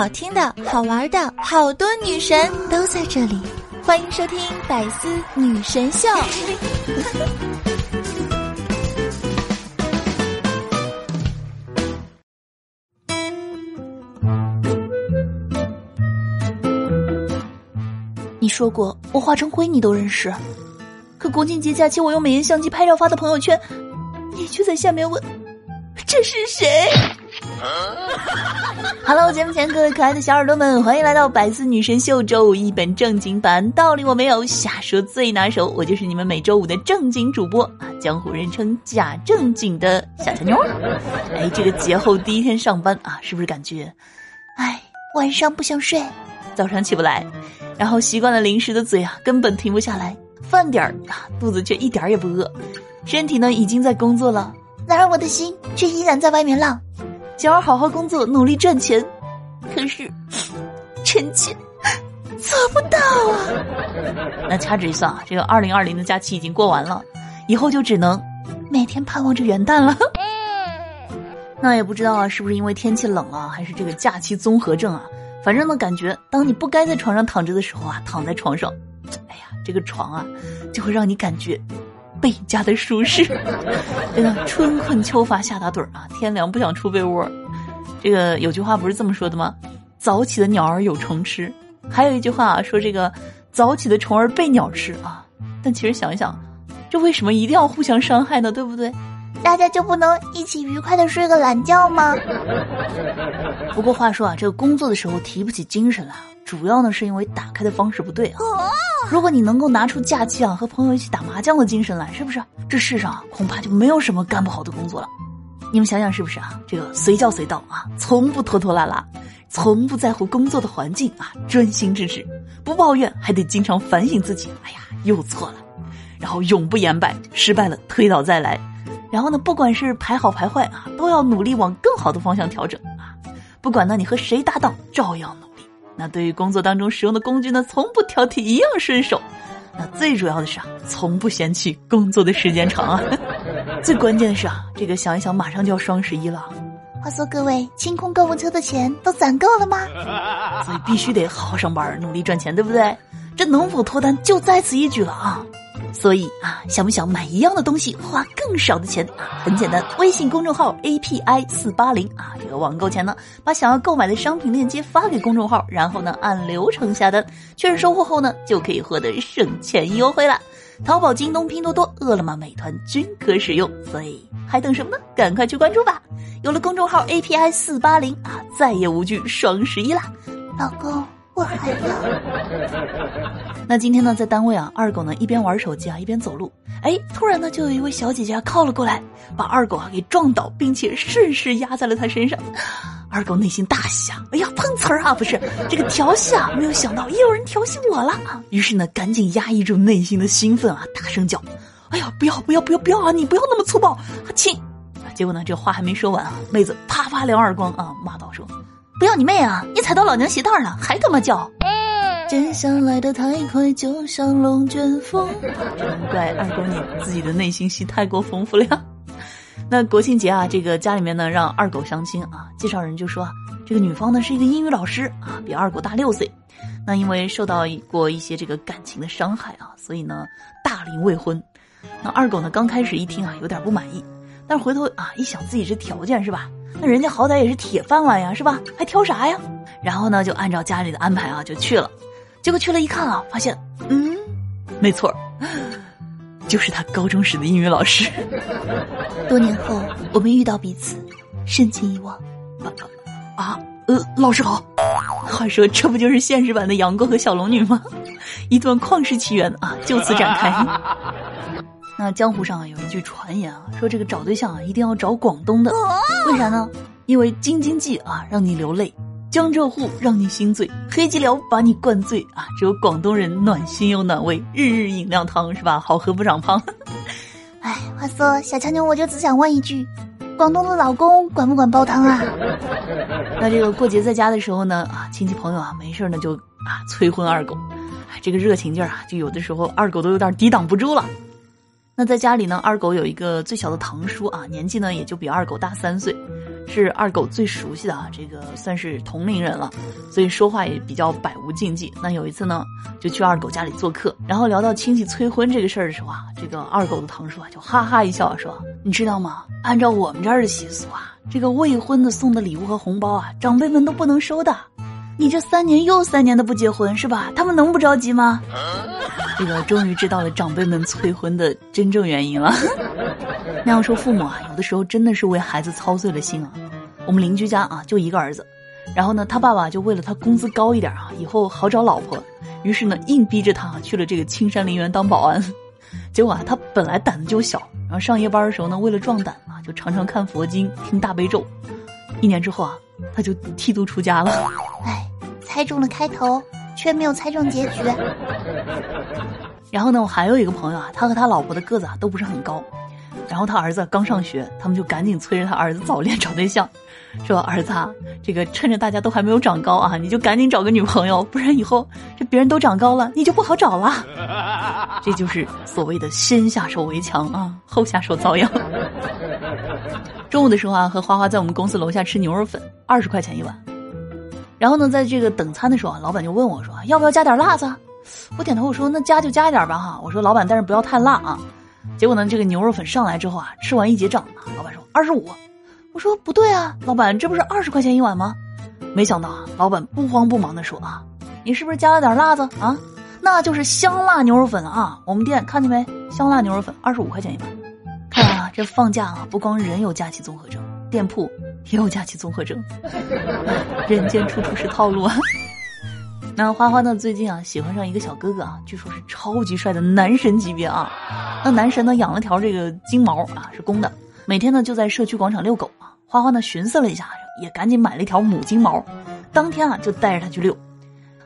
好听的、好玩的，好多女神都在这里，欢迎收听《百思女神秀》。你说过我化成灰你都认识，可国庆节假期我用美颜相机拍照发的朋友圈，你却在下面问这是谁？Hello，节目前各位可爱的小耳朵们，欢迎来到百思女神秀周五一本正经版。道理我没有，瞎说最拿手。我就是你们每周五的正经主播啊，江湖人称假正经的小强妞。哎，这个节后第一天上班啊，是不是感觉，哎，晚上不想睡，早上起不来，然后习惯了零食的嘴啊，根本停不下来，饭点儿啊，肚子却一点也不饿，身体呢已经在工作了，然而我的心却依然在外面浪。想要好好工作，努力赚钱，可是臣妾做不到啊！那掐指一算啊，这个二零二零的假期已经过完了，以后就只能每天盼望着元旦了。那也不知道啊，是不是因为天气冷啊，还是这个假期综合症啊？反正呢，感觉当你不该在床上躺着的时候啊，躺在床上，哎呀，这个床啊，就会让你感觉。倍加的舒适，真的春困秋乏夏打盹儿啊，天凉不想出被窝。这个有句话不是这么说的吗？早起的鸟儿有虫吃。还有一句话，说这个早起的虫儿被鸟吃啊。但其实想一想，这为什么一定要互相伤害呢？对不对？大家就不能一起愉快的睡个懒觉吗？不过话说啊，这个工作的时候提不起精神来，主要呢是因为打开的方式不对啊。如果你能够拿出假期啊和朋友一起打麻将的精神来，是不是？这世上恐怕就没有什么干不好的工作了。你们想想是不是啊？这个随叫随到啊，从不拖拖拉拉，从不在乎工作的环境啊，专心致志，不抱怨，还得经常反省自己。哎呀，又错了，然后永不言败，失败了推倒再来。然后呢，不管是排好排坏啊，都要努力往更好的方向调整啊。不管呢你和谁搭档，照样努力。那对于工作当中使用的工具呢，从不挑剔，一样顺手。那最主要的是啊，从不嫌弃工作的时间长啊。最关键的是啊，这个想一想，马上就要双十一了。话说各位，清空购物车的钱都攒够了吗？所以必须得好好上班，努力赚钱，对不对？这能否脱单，就在此一举了啊。所以啊，想不想买一样的东西花更少的钱啊？很简单，微信公众号 A P I 四八零啊，这个网购前呢，把想要购买的商品链接发给公众号，然后呢按流程下单，确认收货后呢，就可以获得省钱优惠了。淘宝、京东、拼多多、饿了么、美团均可使用，所以还等什么呢？赶快去关注吧！有了公众号 A P I 四八零啊，再也无惧双十一啦，老公。那今天呢，在单位啊，二狗呢一边玩手机啊，一边走路。哎，突然呢，就有一位小姐姐靠了过来，把二狗啊给撞倒，并且顺势压在了他身上。二狗内心大喜啊，哎呀，碰瓷儿啊，不是这个调戏啊，没有想到也有人调戏我了啊。于是呢，赶紧压抑住内心的兴奋啊，大声叫：“哎呀，不要不要不要不要啊！你不要那么粗暴，亲！”结果呢，这话还没说完啊，妹子啪啪两耳光啊，骂道说。不要你妹啊！你踩到老娘鞋带了，还他妈叫！接下来的太快，就像龙卷风。只能怪二狗你自己的内心戏太过丰富了。那国庆节啊，这个家里面呢让二狗相亲啊，介绍人就说这个女方呢是一个英语老师啊，比二狗大六岁。那因为受到过一些这个感情的伤害啊，所以呢大龄未婚。那二狗呢刚开始一听啊有点不满意，但是回头啊一想自己这条件是吧？那人家好歹也是铁饭碗呀，是吧？还挑啥呀？然后呢，就按照家里的安排啊，就去了。结果去了一看啊，发现，嗯，没错，就是他高中时的英语老师。多年后，我们遇到彼此，深情一望。啊，呃，老师好。话说，这不就是现实版的杨过和小龙女吗？一段旷世奇缘啊，就此展开。那江湖上啊有一句传言啊，说这个找对象啊一定要找广东的，为啥呢？因为京津冀啊让你流泪，江浙沪让你心醉，黑吉辽把你灌醉啊，只有广东人暖心又暖胃，日日饮靓汤是吧？好喝不长胖。哎，话说小强妞，我就只想问一句，广东的老公管不管煲汤啊？那这个过节在家的时候呢啊，亲戚朋友啊没事呢就啊催婚二狗，这个热情劲儿啊，就有的时候二狗都有点抵挡不住了。那在家里呢，二狗有一个最小的堂叔啊，年纪呢也就比二狗大三岁。是二狗最熟悉的啊，这个算是同龄人了，所以说话也比较百无禁忌。那有一次呢，就去二狗家里做客，然后聊到亲戚催婚这个事儿的时候啊，这个二狗的堂叔啊就哈哈一笑说：“你知道吗？按照我们这儿的习俗啊，这个未婚的送的礼物和红包啊，长辈们都不能收的。你这三年又三年的不结婚是吧？他们能不着急吗？” 这个终于知道了长辈们催婚的真正原因了。那要说，父母啊，有的时候真的是为孩子操碎了心啊。我们邻居家啊，就一个儿子，然后呢，他爸爸就为了他工资高一点啊，以后好找老婆，于是呢，硬逼着他去了这个青山陵园当保安。结果啊，他本来胆子就小，然后上夜班的时候呢，为了壮胆啊，就常常看佛经、听大悲咒。一年之后啊，他就剃度出家了。哎，猜中了开头。却没有猜中结局。然后呢，我还有一个朋友啊，他和他老婆的个子啊都不是很高，然后他儿子刚上学，他们就赶紧催着他儿子早恋找对象，说儿子啊，这个趁着大家都还没有长高啊，你就赶紧找个女朋友，不然以后这别人都长高了，你就不好找了。这就是所谓的先下手为强啊，后下手遭殃。中午的时候啊，和花花在我们公司楼下吃牛肉粉，二十块钱一碗。然后呢，在这个等餐的时候啊，老板就问我说：“要不要加点辣子？”我点头我说：“那加就加一点吧哈。”我说：“老板，但是不要太辣啊。”结果呢，这个牛肉粉上来之后啊，吃完一结账老板说：“二十五。”我说：“不对啊，老板，这不是二十块钱一碗吗？”没想到啊，老板不慌不忙的说：“啊，你是不是加了点辣子啊？那就是香辣牛肉粉啊！我们店看见没？香辣牛肉粉二十五块钱一碗。看啊，这放假啊，不光人有假期综合症，店铺。也有假期综合症，人间处处是套路啊。那花花呢？最近啊，喜欢上一个小哥哥啊，据说是超级帅的男神级别啊。那男神呢，养了条这个金毛啊，是公的，每天呢就在社区广场遛狗啊。花花呢寻思了一下，也赶紧买了一条母金毛，当天啊就带着它去遛。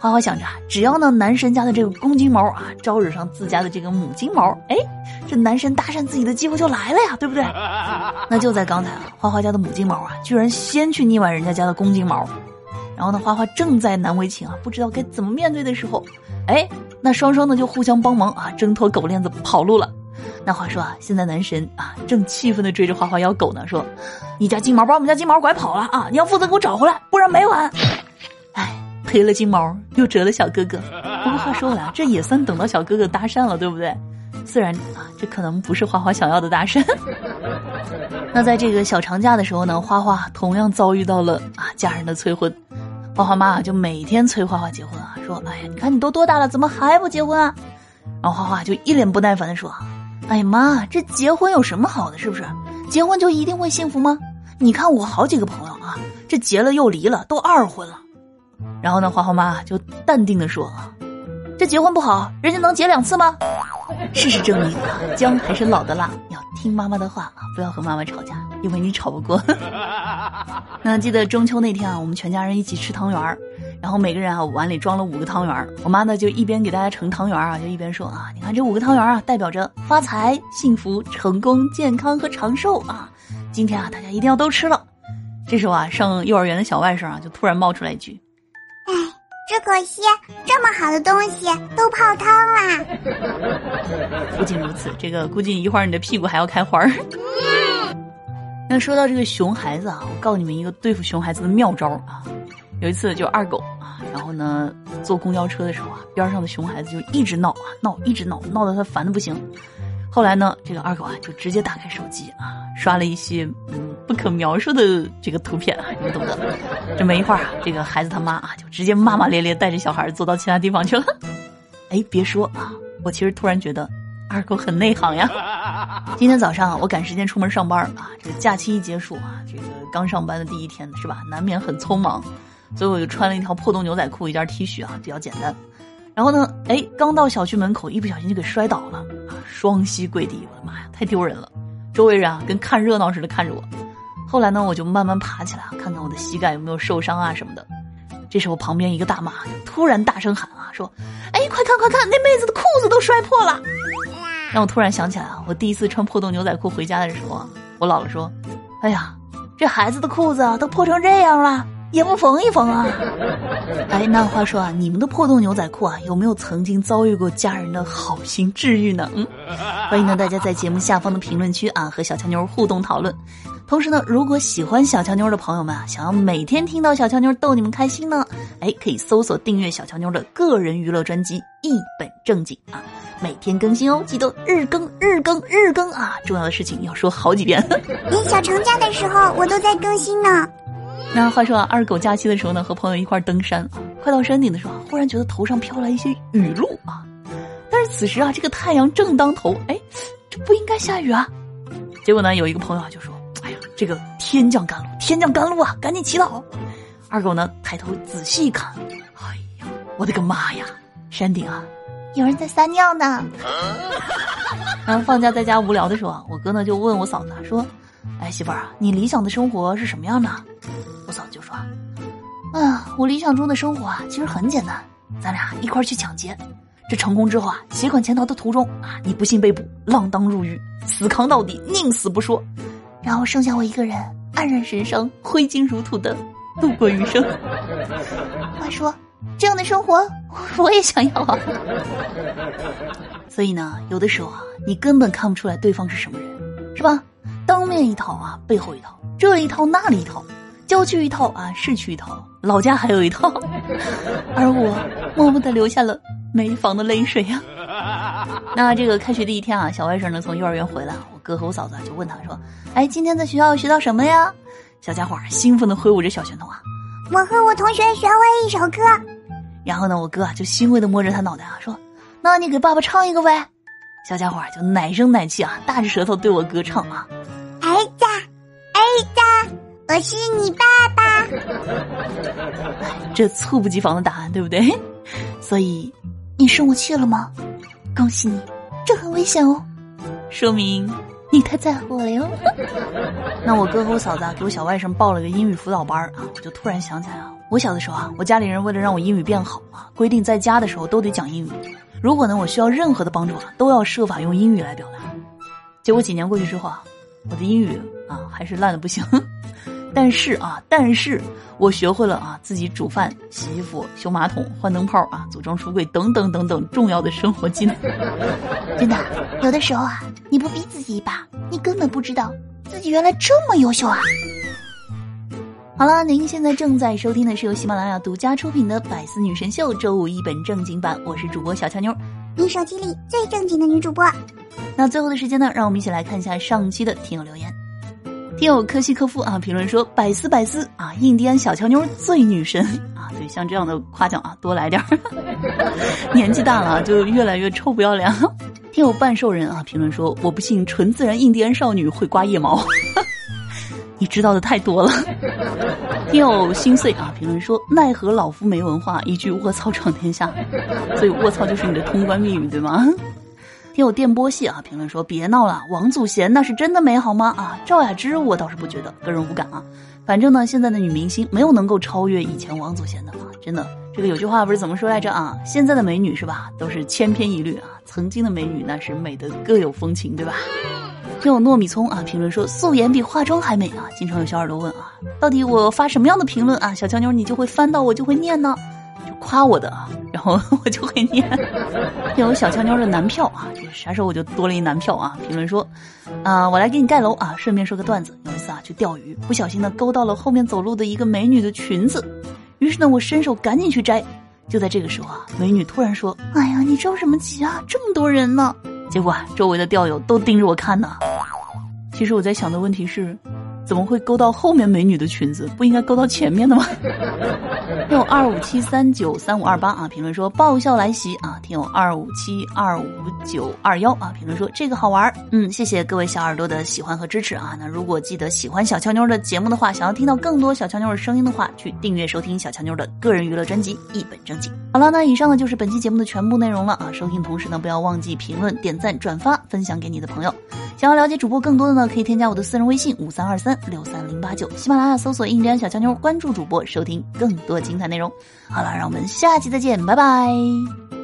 花花想着，只要呢男神家的这个公金毛啊招惹上自家的这个母金毛，哎，这男神搭讪自己的机会就来了呀，对不对？那就在刚才啊，花花家的母金毛啊，居然先去腻歪人家家的公金毛，然后呢，花花正在难为情啊，不知道该怎么面对的时候，哎，那双双呢就互相帮忙啊，挣脱狗链子跑路了。那话说啊，现在男神啊正气愤的追着花花要狗呢，说，你家金毛把我们家金毛拐跑了啊，你要负责给我找回来，不然没完。哎。赔了金毛，又折了小哥哥。不过话说回来，这也算等到小哥哥搭讪了，对不对？虽然啊，这可能不是花花想要的搭讪。那在这个小长假的时候呢，花花同样遭遇到了啊家人的催婚。花花妈就每天催花花结婚啊，说：“哎呀，你看你都多大了，怎么还不结婚啊？”然后花花就一脸不耐烦的说：“哎呀妈，这结婚有什么好的？是不是？结婚就一定会幸福吗？你看我好几个朋友啊，这结了又离了，都二婚了。”然后呢，花花妈就淡定的说：“啊，这结婚不好，人家能结两次吗？事实证明啊，姜还是老的辣，要听妈妈的话啊，不要和妈妈吵架，因为你吵不过。那记得中秋那天啊，我们全家人一起吃汤圆儿，然后每个人啊碗里装了五个汤圆儿，我妈呢就一边给大家盛汤圆儿啊，就一边说啊，你看这五个汤圆儿啊，代表着发财、幸福、成功、健康和长寿啊，今天啊大家一定要都吃了。这时候啊，上幼儿园的小外甥啊就突然冒出来一句。”只可惜，这么好的东西都泡汤啦。不仅如此，这个估计一会儿你的屁股还要开花儿。那说到这个熊孩子啊，我告诉你们一个对付熊孩子的妙招啊。有一次就二狗啊，然后呢坐公交车的时候啊，边上的熊孩子就一直闹啊闹，一直闹，闹得他烦的不行。后来呢，这个二狗啊就直接打开手机啊，刷了一些嗯不可描述的这个图片，你们懂的。这没一会儿啊，这个孩子他妈啊就直接骂骂咧咧带着小孩坐到其他地方去了。哎，别说啊，我其实突然觉得二狗很内行呀。今天早上啊，我赶时间出门上班啊，这个假期一结束啊，这个刚上班的第一天是吧，难免很匆忙，所以我就穿了一条破洞牛仔裤，一件 T 恤啊，比较简单。然后呢，哎，刚到小区门口，一不小心就给摔倒了啊！双膝跪地，我的妈呀，太丢人了！周围人啊，跟看热闹似的看着我。后来呢，我就慢慢爬起来，看看我的膝盖有没有受伤啊什么的。这时候旁边一个大妈突然大声喊啊，说：“哎，快看快看，那妹子的裤子都摔破了！”让我突然想起来啊，我第一次穿破洞牛仔裤回家的时候啊，我姥姥说：“哎呀，这孩子的裤子啊，都破成这样了。”也不缝一缝啊！哎，那话说啊，你们的破洞牛仔裤啊，有没有曾经遭遇过家人的好心治愈呢？嗯，欢迎呢大家在节目下方的评论区啊和小强妞互动讨论。同时呢，如果喜欢小乔妞的朋友们啊，想要每天听到小乔妞逗你们开心呢，哎，可以搜索订阅小乔妞的个人娱乐专辑《一本正经》啊，每天更新哦，记得日更日更日更啊！重要的事情要说好几遍。连小长假的时候我都在更新呢。那话说啊，二狗假期的时候呢，和朋友一块登山啊，快到山顶的时候，忽然觉得头上飘来一些雨露啊，但是此时啊，这个太阳正当头，哎，这不应该下雨啊。结果呢，有一个朋友啊就说。哎呀这个天降甘露，天降甘露啊！赶紧祈祷。二狗呢，抬头仔细一看，哎呀，我的个妈呀！山顶啊，有人在撒尿呢。然后放假在家无聊的时候啊，我哥呢就问我嫂子说：“哎，媳妇儿啊，你理想的生活是什么样的？”我嫂子就说：“啊，我理想中的生活啊，其实很简单，咱俩一块去抢劫。这成功之后啊，携款潜逃的途中啊，你不幸被捕，锒铛入狱，死扛到底，宁死不说。”然后剩下我一个人，黯然神伤、挥金如土的度过余生。话说，这样的生活我也想要啊。所以呢，有的时候啊，你根本看不出来对方是什么人，是吧？当面一套啊，背后一套，这一套那里一套，郊区一套啊，市区一套，老家还有一套，而我默默的流下了没房的泪水呀。那这个开学第一天啊，小外甥呢从幼儿园回来，我哥和我嫂子就问他说：“哎，今天在学校学到什么呀？”小家伙兴奋的挥舞着小拳头啊，我和我同学学会一首歌。然后呢，我哥啊就欣慰的摸着他脑袋啊说：“那你给爸爸唱一个呗。”小家伙就奶声奶气啊，大着舌头对我哥唱啊：“儿子，儿子，我是你爸爸。”这猝不及防的答案，对不对？所以你生我气了吗？恭喜你，这很危险哦，说明你太在乎我了哟。那我哥和我嫂子啊，给我小外甥报了个英语辅导班啊，我就突然想起来啊，我小的时候啊，我家里人为了让我英语变好啊，规定在家的时候都得讲英语，如果呢我需要任何的帮助啊，都要设法用英语来表达。结果几年过去之后啊，我的英语啊还是烂的不行。但是啊，但是我学会了啊，自己煮饭、洗衣服、修马桶、换灯泡啊，组装书柜等等等等重要的生活技能。真的，有的时候啊，你不逼自己一把，你根本不知道自己原来这么优秀啊！好了，您现在正在收听的是由喜马拉雅独家出品的《百思女神秀》周五一本正经版，我是主播小乔妞，你手机里最正经的女主播。那最后的时间呢，让我们一起来看一下上期的听友留言。听友科西科夫啊，评论说百思百思啊，印第安小乔妞最女神啊，对，像这样的夸奖啊，多来点儿。年纪大了就越来越臭不要脸。听友半兽人啊，评论说我不信纯自然印第安少女会刮腋毛，你知道的太多了。听友心碎啊，评论说奈何老夫没文化，一句卧槽闯天下，所以卧槽就是你的通关密语对吗？听有电波系啊，评论说别闹了，王祖贤那是真的美好吗？啊，赵雅芝我倒是不觉得，个人无感啊。反正呢，现在的女明星没有能够超越以前王祖贤的啊，真的。这个有句话不是怎么说来着啊？现在的美女是吧，都是千篇一律啊。曾经的美女那是美的各有风情，对吧？听有糯米葱啊，评论说素颜比化妆还美啊。经常有小耳朵问啊，到底我发什么样的评论啊？小乔妞你就会翻到我就会念呢？夸我的啊。然后 我就会念，有小乔妞的男票啊，啥时候我就多了一男票啊？评论说，啊，我来给你盖楼啊，顺便说个段子。有一次啊，去钓鱼，不小心呢勾到了后面走路的一个美女的裙子，于是呢我伸手赶紧去摘。就在这个时候啊，美女突然说：“哎呀，你着什么急啊？这么多人呢！”结果啊，周围的钓友都盯着我看呢。其实我在想的问题是。怎么会勾到后面美女的裙子？不应该勾到前面的吗？听友二五七三九三五二八啊，评论说爆笑来袭啊！听友二五七二五九二幺啊，评论说这个好玩。嗯，谢谢各位小耳朵的喜欢和支持啊！那如果记得喜欢小乔妞的节目的话，想要听到更多小乔妞的声音的话，去订阅收听小乔妞的个人娱乐专辑《一本正经》。好了，那以上呢就是本期节目的全部内容了啊！收听同时呢，不要忘记评论、点赞、转发、分享给你的朋友。想要了解主播更多的呢，可以添加我的私人微信五三二三六三零八九，喜马拉雅搜索“印第安小强妞”，关注主播，收听更多精彩内容。好了，让我们下期再见，拜拜。